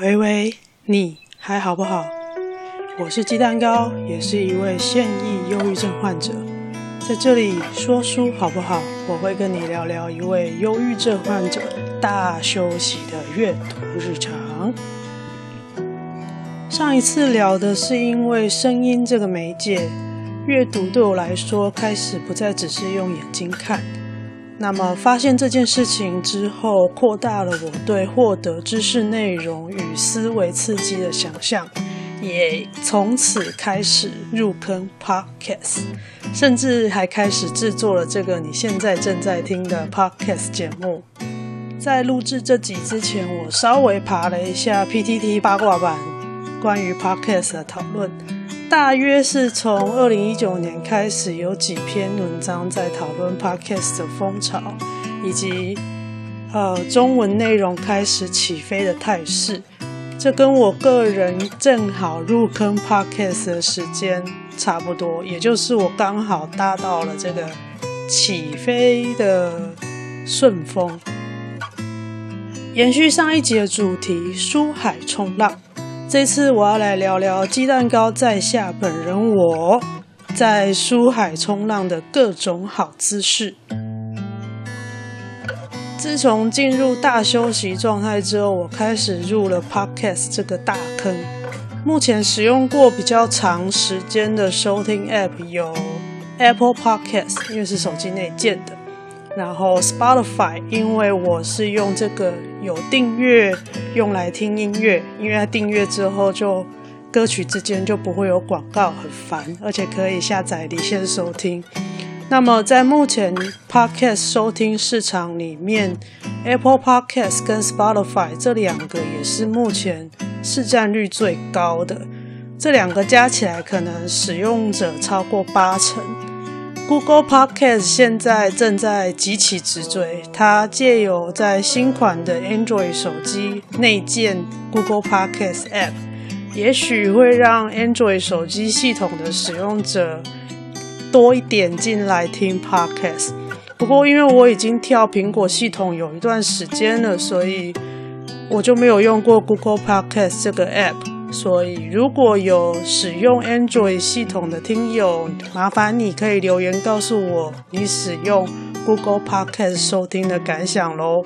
喂喂，你还好不好？我是鸡蛋糕，也是一位现役忧郁症患者，在这里说书好不好？我会跟你聊聊一位忧郁症患者大休息的阅读日常。上一次聊的是因为声音这个媒介，阅读对我来说开始不再只是用眼睛看。那么发现这件事情之后，扩大了我对获得知识内容与思维刺激的想象，也从此开始入坑 Podcast，甚至还开始制作了这个你现在正在听的 Podcast 节目。在录制这集之前，我稍微爬了一下 PTT 八卦版关于 Podcast 的讨论。大约是从二零一九年开始，有几篇文章在讨论 Podcast 的风潮，以及呃中文内容开始起飞的态势。这跟我个人正好入坑 Podcast 的时间差不多，也就是我刚好搭到了这个起飞的顺风。延续上一集的主题，书海冲浪。这次我要来聊聊鸡蛋糕在下本人我在书海冲浪的各种好姿势。自从进入大休息状态之后，我开始入了 Podcast 这个大坑。目前使用过比较长时间的收听 App 有 Apple Podcast，因为是手机内建的。然后 Spotify，因为我是用这个有订阅用来听音乐，因为它订阅之后就歌曲之间就不会有广告，很烦，而且可以下载离线收听。那么在目前 Podcast 收听市场里面，Apple Podcast 跟 Spotify 这两个也是目前市占率最高的，这两个加起来可能使用者超过八成。Google Podcast 现在正在急起直追，它借由在新款的 Android 手机内建 Google Podcast App，也许会让 Android 手机系统的使用者多一点进来听 Podcast。不过，因为我已经跳苹果系统有一段时间了，所以我就没有用过 Google Podcast 这个 App。所以，如果有使用 Android 系统的听友，麻烦你可以留言告诉我你使用 Google Podcast 收听的感想喽。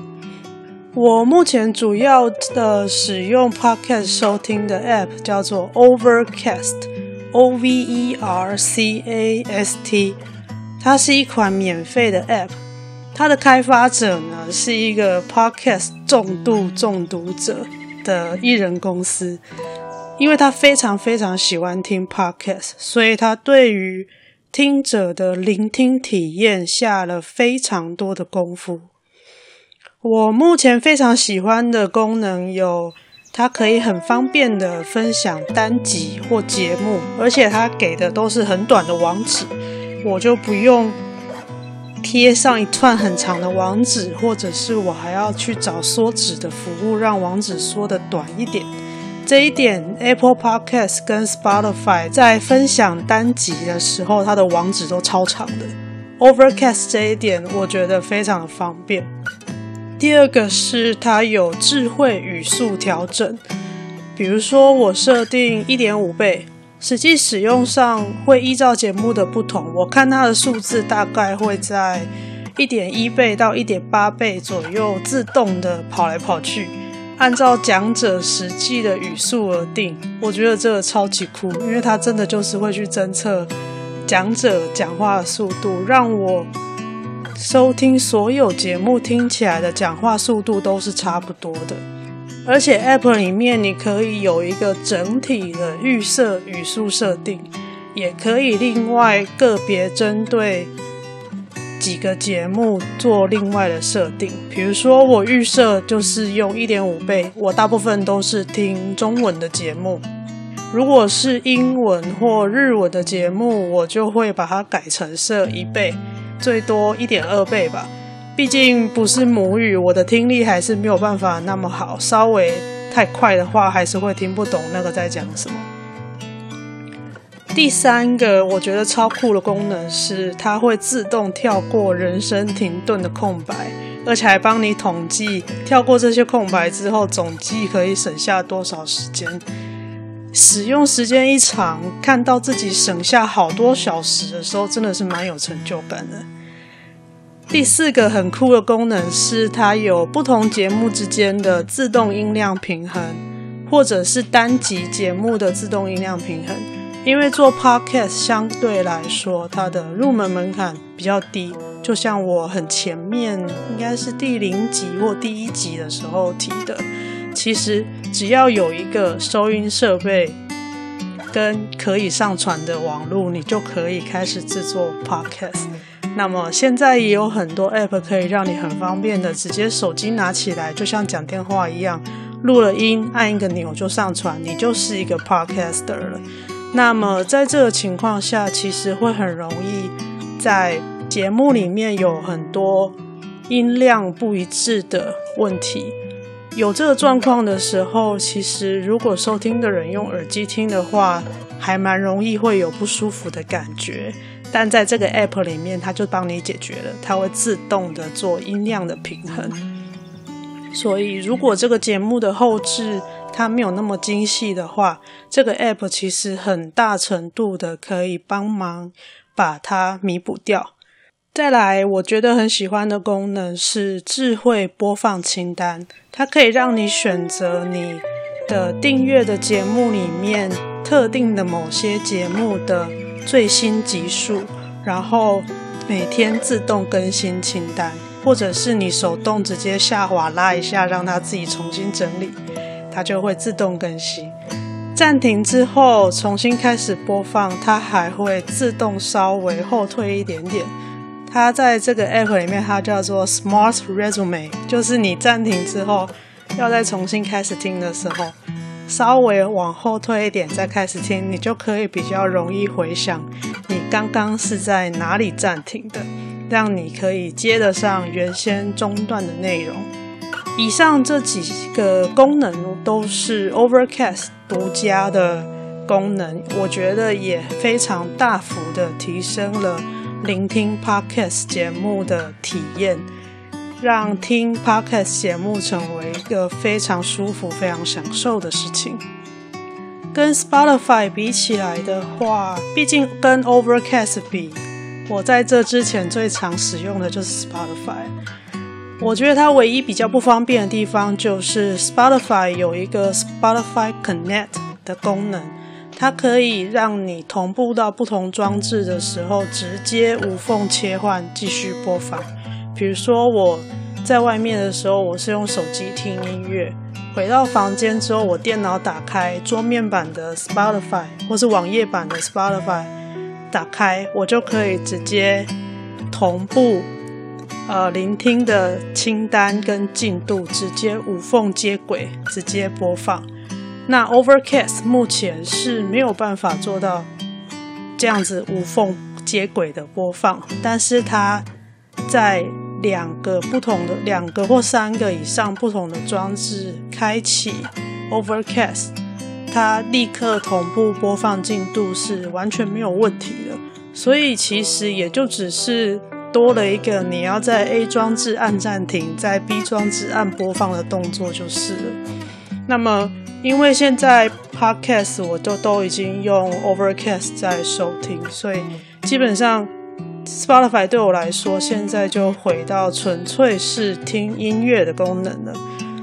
我目前主要的使用 Podcast 收听的 App 叫做 Overcast，O V E R C A S T，它是一款免费的 App，它的开发者呢是一个 Podcast 重度中毒者的艺人公司。因为他非常非常喜欢听 podcast，所以他对于听者的聆听体验下了非常多的功夫。我目前非常喜欢的功能有，它可以很方便的分享单集或节目，而且它给的都是很短的网址，我就不用贴上一串很长的网址，或者是我还要去找缩纸的服务，让网址缩的短一点。这一点，Apple Podcast 跟 Spotify 在分享单集的时候，它的网址都超长的。Overcast 这一点，我觉得非常的方便。第二个是它有智慧语速调整，比如说我设定一点五倍，实际使用上会依照节目的不同，我看它的数字大概会在一点一倍到一点八倍左右，自动的跑来跑去。按照讲者实际的语速而定，我觉得这个超级酷，因为它真的就是会去侦测讲者讲话的速度，让我收听所有节目听起来的讲话速度都是差不多的。而且 App 里面你可以有一个整体的预设语速设定，也可以另外个别针对。几个节目做另外的设定，比如说我预设就是用一点五倍，我大部分都是听中文的节目。如果是英文或日文的节目，我就会把它改成设一倍，最多一点二倍吧。毕竟不是母语，我的听力还是没有办法那么好，稍微太快的话，还是会听不懂那个在讲什么。第三个我觉得超酷的功能是，它会自动跳过人声停顿的空白，而且还帮你统计跳过这些空白之后，总计可以省下多少时间。使用时间一长，看到自己省下好多小时的时候，真的是蛮有成就感的。第四个很酷的功能是，它有不同节目之间的自动音量平衡，或者是单集节目的自动音量平衡。因为做 podcast 相对来说，它的入门门槛比较低。就像我很前面应该是第零集或第一集的时候提的，其实只要有一个收音设备跟可以上传的网络，你就可以开始制作 podcast。那么现在也有很多 App 可以让你很方便的直接手机拿起来，就像讲电话一样，录了音，按一个钮就上传，你就是一个 Podcaster 了。那么在这个情况下，其实会很容易在节目里面有很多音量不一致的问题。有这个状况的时候，其实如果收听的人用耳机听的话，还蛮容易会有不舒服的感觉。但在这个 app 里面，它就帮你解决了，它会自动的做音量的平衡。所以，如果这个节目的后置它没有那么精细的话，这个 app 其实很大程度的可以帮忙把它弥补掉。再来，我觉得很喜欢的功能是智慧播放清单，它可以让你选择你的订阅的节目里面特定的某些节目的。最新集数，然后每天自动更新清单，或者是你手动直接下滑拉一下，让它自己重新整理，它就会自动更新。暂停之后重新开始播放，它还会自动稍微后退一点点。它在这个 app 里面，它叫做 Smart Resume，就是你暂停之后要再重新开始听的时候。稍微往后退一点，再开始听，你就可以比较容易回想你刚刚是在哪里暂停的，让你可以接得上原先中断的内容。以上这几个功能都是 Overcast 独家的功能，我觉得也非常大幅的提升了聆听 Podcast 节目的体验。让听 Podcast 节目成为一个非常舒服、非常享受的事情。跟 Spotify 比起来的话，毕竟跟 Overcast 比，我在这之前最常使用的就是 Spotify。我觉得它唯一比较不方便的地方，就是 Spotify 有一个 Spotify Connect 的功能，它可以让你同步到不同装置的时候，直接无缝切换，继续播放。比如说我在外面的时候，我是用手机听音乐；回到房间之后，我电脑打开桌面版的 Spotify 或是网页版的 Spotify，打开我就可以直接同步呃聆听的清单跟进度，直接无缝接轨，直接播放。那 Overcast 目前是没有办法做到这样子无缝接轨的播放，但是它在两个不同的两个或三个以上不同的装置开启 Overcast，它立刻同步播放进度是完全没有问题的。所以其实也就只是多了一个你要在 A 装置按暂停，在 B 装置按播放的动作就是了。那么因为现在 Podcast 我都都已经用 Overcast 在收听，所以基本上。Spotify 对我来说，现在就回到纯粹是听音乐的功能了。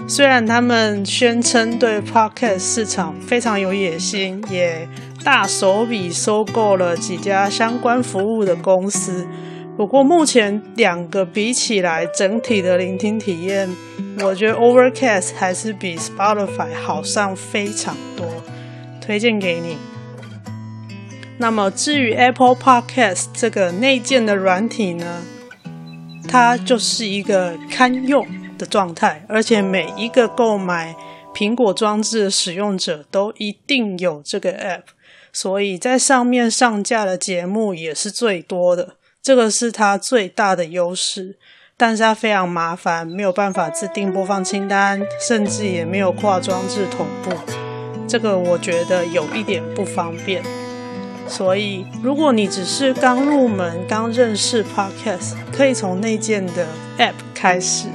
虽然他们宣称对 Podcast 市场非常有野心，也大手笔收购了几家相关服务的公司，不过目前两个比起来，整体的聆听体验，我觉得 Overcast 还是比 Spotify 好上非常多，推荐给你。那么至于 Apple Podcast 这个内建的软体呢，它就是一个堪用的状态，而且每一个购买苹果装置的使用者都一定有这个 App，所以在上面上架的节目也是最多的，这个是它最大的优势。但是它非常麻烦，没有办法自定播放清单，甚至也没有跨装置同步，这个我觉得有一点不方便。所以，如果你只是刚入门、刚认识 Podcast，可以从内建的 App 开始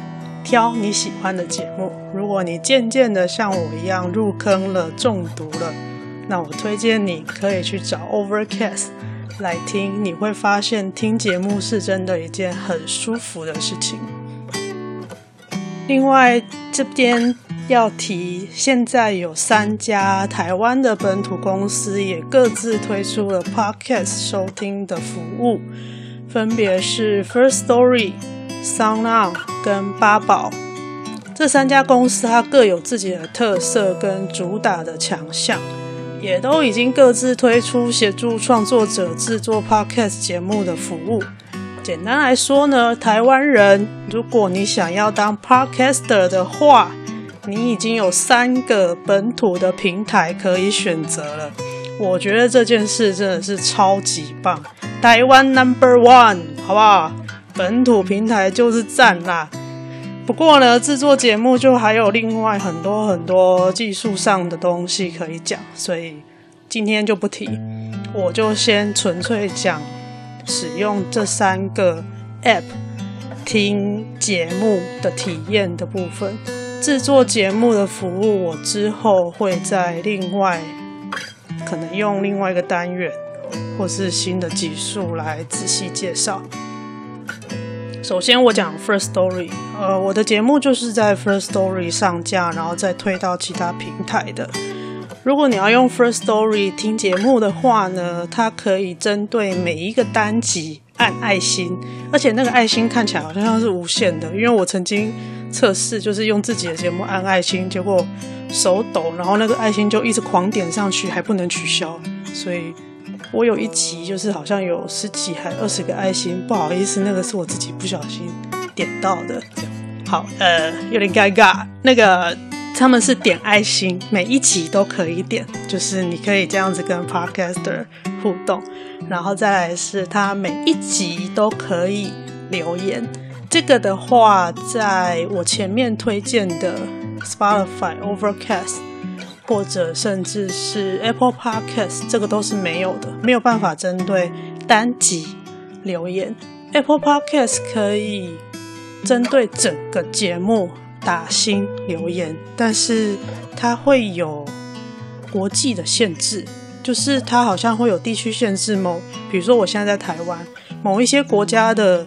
挑你喜欢的节目。如果你渐渐的像我一样入坑了、中毒了，那我推荐你可以去找 Overcast 来听。你会发现听节目是真的一件很舒服的事情。另外，这边。要提，现在有三家台湾的本土公司也各自推出了 Podcast 收听的服务，分别是 First Story、SoundOn 跟八宝。这三家公司它各有自己的特色跟主打的强项，也都已经各自推出协助创作者制作 Podcast 节目的服务。简单来说呢，台湾人如果你想要当 Podcaster 的话，你已经有三个本土的平台可以选择了，我觉得这件事真的是超级棒。台湾 Number One，好不好？本土平台就是赞啦。不过呢，制作节目就还有另外很多很多技术上的东西可以讲，所以今天就不提，我就先纯粹讲使用这三个 App 听节目的体验的部分。制作节目的服务，我之后会在另外可能用另外一个单元或是新的技术来仔细介绍。首先，我讲 First Story，呃，我的节目就是在 First Story 上架，然后再推到其他平台的。如果你要用 First Story 听节目的话呢，它可以针对每一个单集按爱心，而且那个爱心看起来好像是无限的，因为我曾经。测试就是用自己的节目按爱心，结果手抖，然后那个爱心就一直狂点上去，还不能取消。所以我有一集就是好像有十几还二十个爱心，不好意思，那个是我自己不小心点到的。好，呃，有点尴尬。那个他们是点爱心，每一集都可以点，就是你可以这样子跟 Podcaster 互动，然后再来是他每一集都可以留言。这个的话，在我前面推荐的 Spotify、Overcast，或者甚至是 Apple Podcast，这个都是没有的，没有办法针对单集留言。Apple Podcast 可以针对整个节目打新留言，但是它会有国际的限制，就是它好像会有地区限制。某，比如说我现在在台湾，某一些国家的。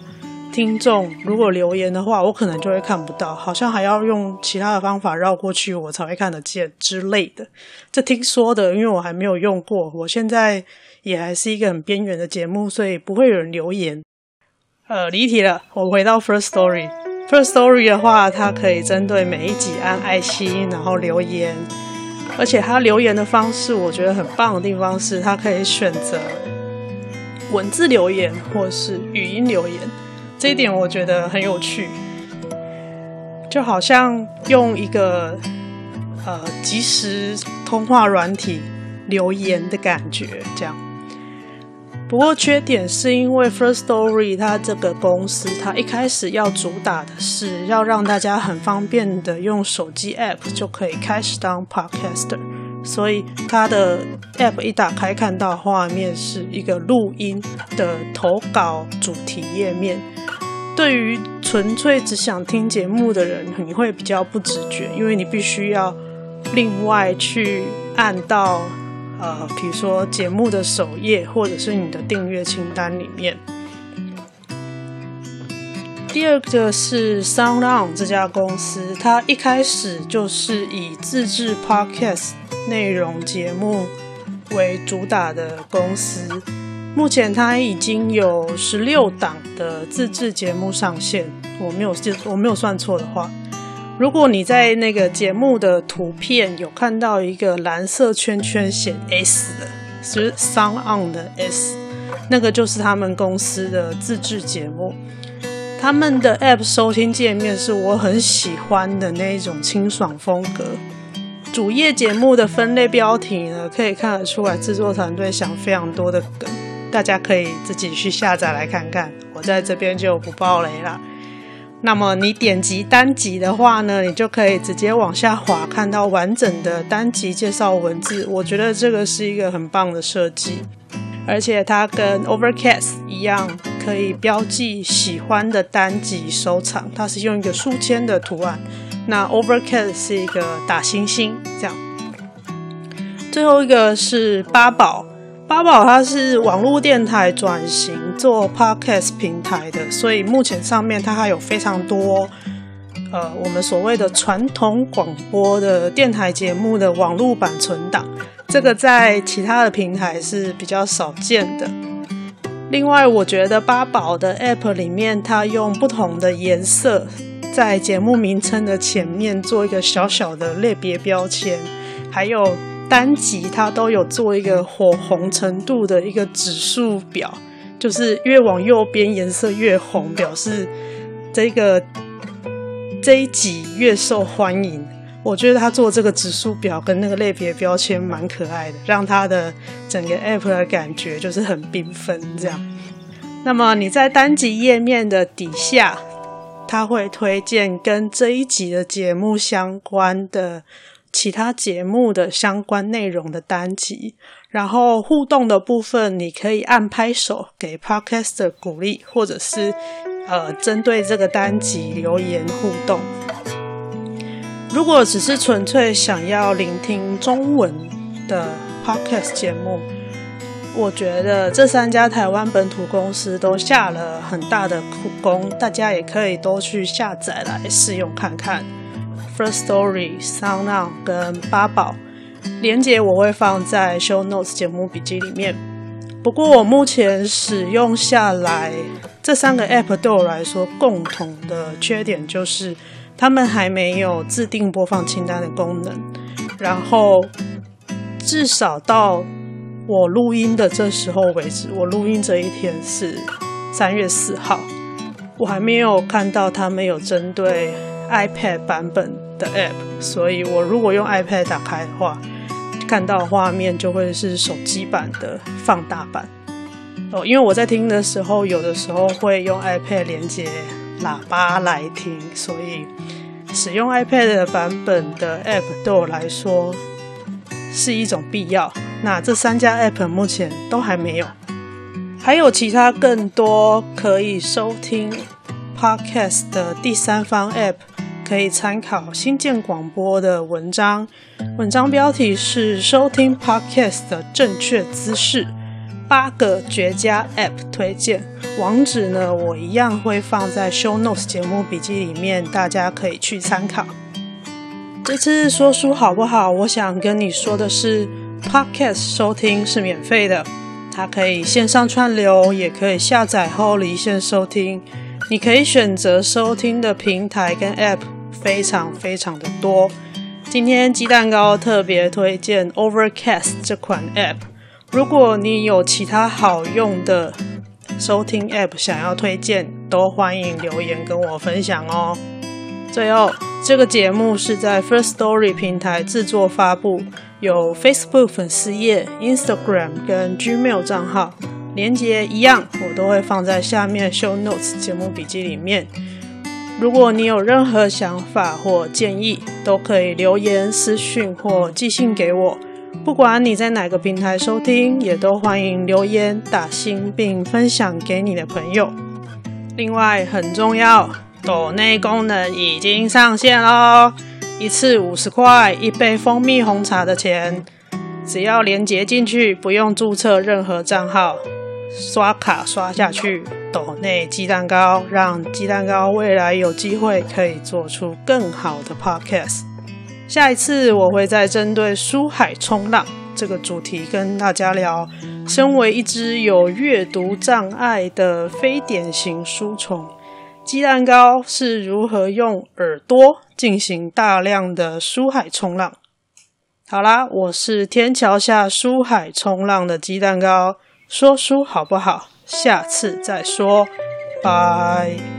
听众如果留言的话，我可能就会看不到，好像还要用其他的方法绕过去，我才会看得见之类的。这听说的，因为我还没有用过，我现在也还是一个很边缘的节目，所以不会有人留言。呃，离题了，我回到 First Story。First Story 的话，它可以针对每一集按爱心，然后留言，而且它留言的方式，我觉得很棒的地方是，它可以选择文字留言或是语音留言。这一点我觉得很有趣，就好像用一个呃即时通话软体留言的感觉这样。不过缺点是因为 First Story 它这个公司，它一开始要主打的是要让大家很方便的用手机 App 就可以开始当 Podcaster，所以它的 App 一打开看到画面是一个录音的投稿主题页面。对于纯粹只想听节目的人，你会比较不直觉，因为你必须要另外去按到呃，比如说节目的首页，或者是你的订阅清单里面。第二个是 SoundOn 这家公司，它一开始就是以自制 Podcast 内容节目为主打的公司。目前它已经有十六档的自制节目上线，我没有记，我没有算错的话。如果你在那个节目的图片有看到一个蓝色圈圈写 S 的，是 SoundOn 的 S，那个就是他们公司的自制节目。他们的 App 收听界面是我很喜欢的那一种清爽风格。主页节目的分类标题呢，可以看得出来制作团队想非常多的梗。大家可以自己去下载来看看，我在这边就不爆雷了。那么你点击单集的话呢，你就可以直接往下滑，看到完整的单集介绍文字。我觉得这个是一个很棒的设计。而且它跟 Overcast 一样，可以标记喜欢的单集收藏。它是用一个书签的图案，那 Overcast 是一个打星星这样。最后一个是八宝，八宝它是网络电台转型做 Podcast 平台的，所以目前上面它还有非常多。呃，我们所谓的传统广播的电台节目的网络版存档，这个在其他的平台是比较少见的。另外，我觉得八宝的 App 里面，它用不同的颜色在节目名称的前面做一个小小的类别标签，还有单集它都有做一个火红程度的一个指数表，就是越往右边颜色越红，表示这个。这一集越受欢迎，我觉得他做这个指数表跟那个类别标签蛮可爱的，让他的整个 app 的感觉就是很缤纷这样。那么你在单集页面的底下，他会推荐跟这一集的节目相关的其他节目的相关内容的单集，然后互动的部分，你可以按拍手给 Podcaster 鼓励，或者是。呃，针对这个单集留言互动。如果只是纯粹想要聆听中文的 podcast 节目，我觉得这三家台湾本土公司都下了很大的苦功，大家也可以都去下载来试用看看。First Story、SoundOn 跟八宝，连接我会放在 Show Notes 节目笔记里面。不过我目前使用下来。这三个 App 对我来说，共同的缺点就是，他们还没有自定播放清单的功能。然后，至少到我录音的这时候为止，我录音这一天是三月四号，我还没有看到他们有针对 iPad 版本的 App。所以我如果用 iPad 打开的话，看到画面就会是手机版的放大版。哦，因为我在听的时候，有的时候会用 iPad 连接喇叭来听，所以使用 iPad 版本的 App 对我来说是一种必要。那这三家 App 目前都还没有，还有其他更多可以收听 Podcast 的第三方 App 可以参考新建广播的文章，文章标题是收听 Podcast 的正确姿势。八个绝佳 App 推荐，网址呢，我一样会放在 Show Notes 节目笔记里面，大家可以去参考。这次说书好不好？我想跟你说的是，Podcast 收听是免费的，它可以线上串流，也可以下载后离线收听。你可以选择收听的平台跟 App 非常非常的多。今天鸡蛋糕特别推荐 Overcast 这款 App。如果你有其他好用的收听 App 想要推荐，都欢迎留言跟我分享哦。最后，这个节目是在 First Story 平台制作发布，有 Facebook 粉丝页、Instagram 跟 Gmail 账号，连接一样，我都会放在下面 Show Notes 节目笔记里面。如果你有任何想法或建议，都可以留言、私讯或寄信给我。不管你在哪个平台收听，也都欢迎留言打星并分享给你的朋友。另外很重要，抖内功能已经上线喽！一次五十块，一杯蜂蜜红茶的钱，只要连结进去，不用注册任何账号，刷卡刷下去，抖内鸡蛋糕，让鸡蛋糕未来有机会可以做出更好的 podcast。下一次我会再针对书海冲浪这个主题跟大家聊，身为一只有阅读障碍的非典型书虫，鸡蛋糕是如何用耳朵进行大量的书海冲浪。好啦，我是天桥下书海冲浪的鸡蛋糕，说书好不好？下次再说，拜。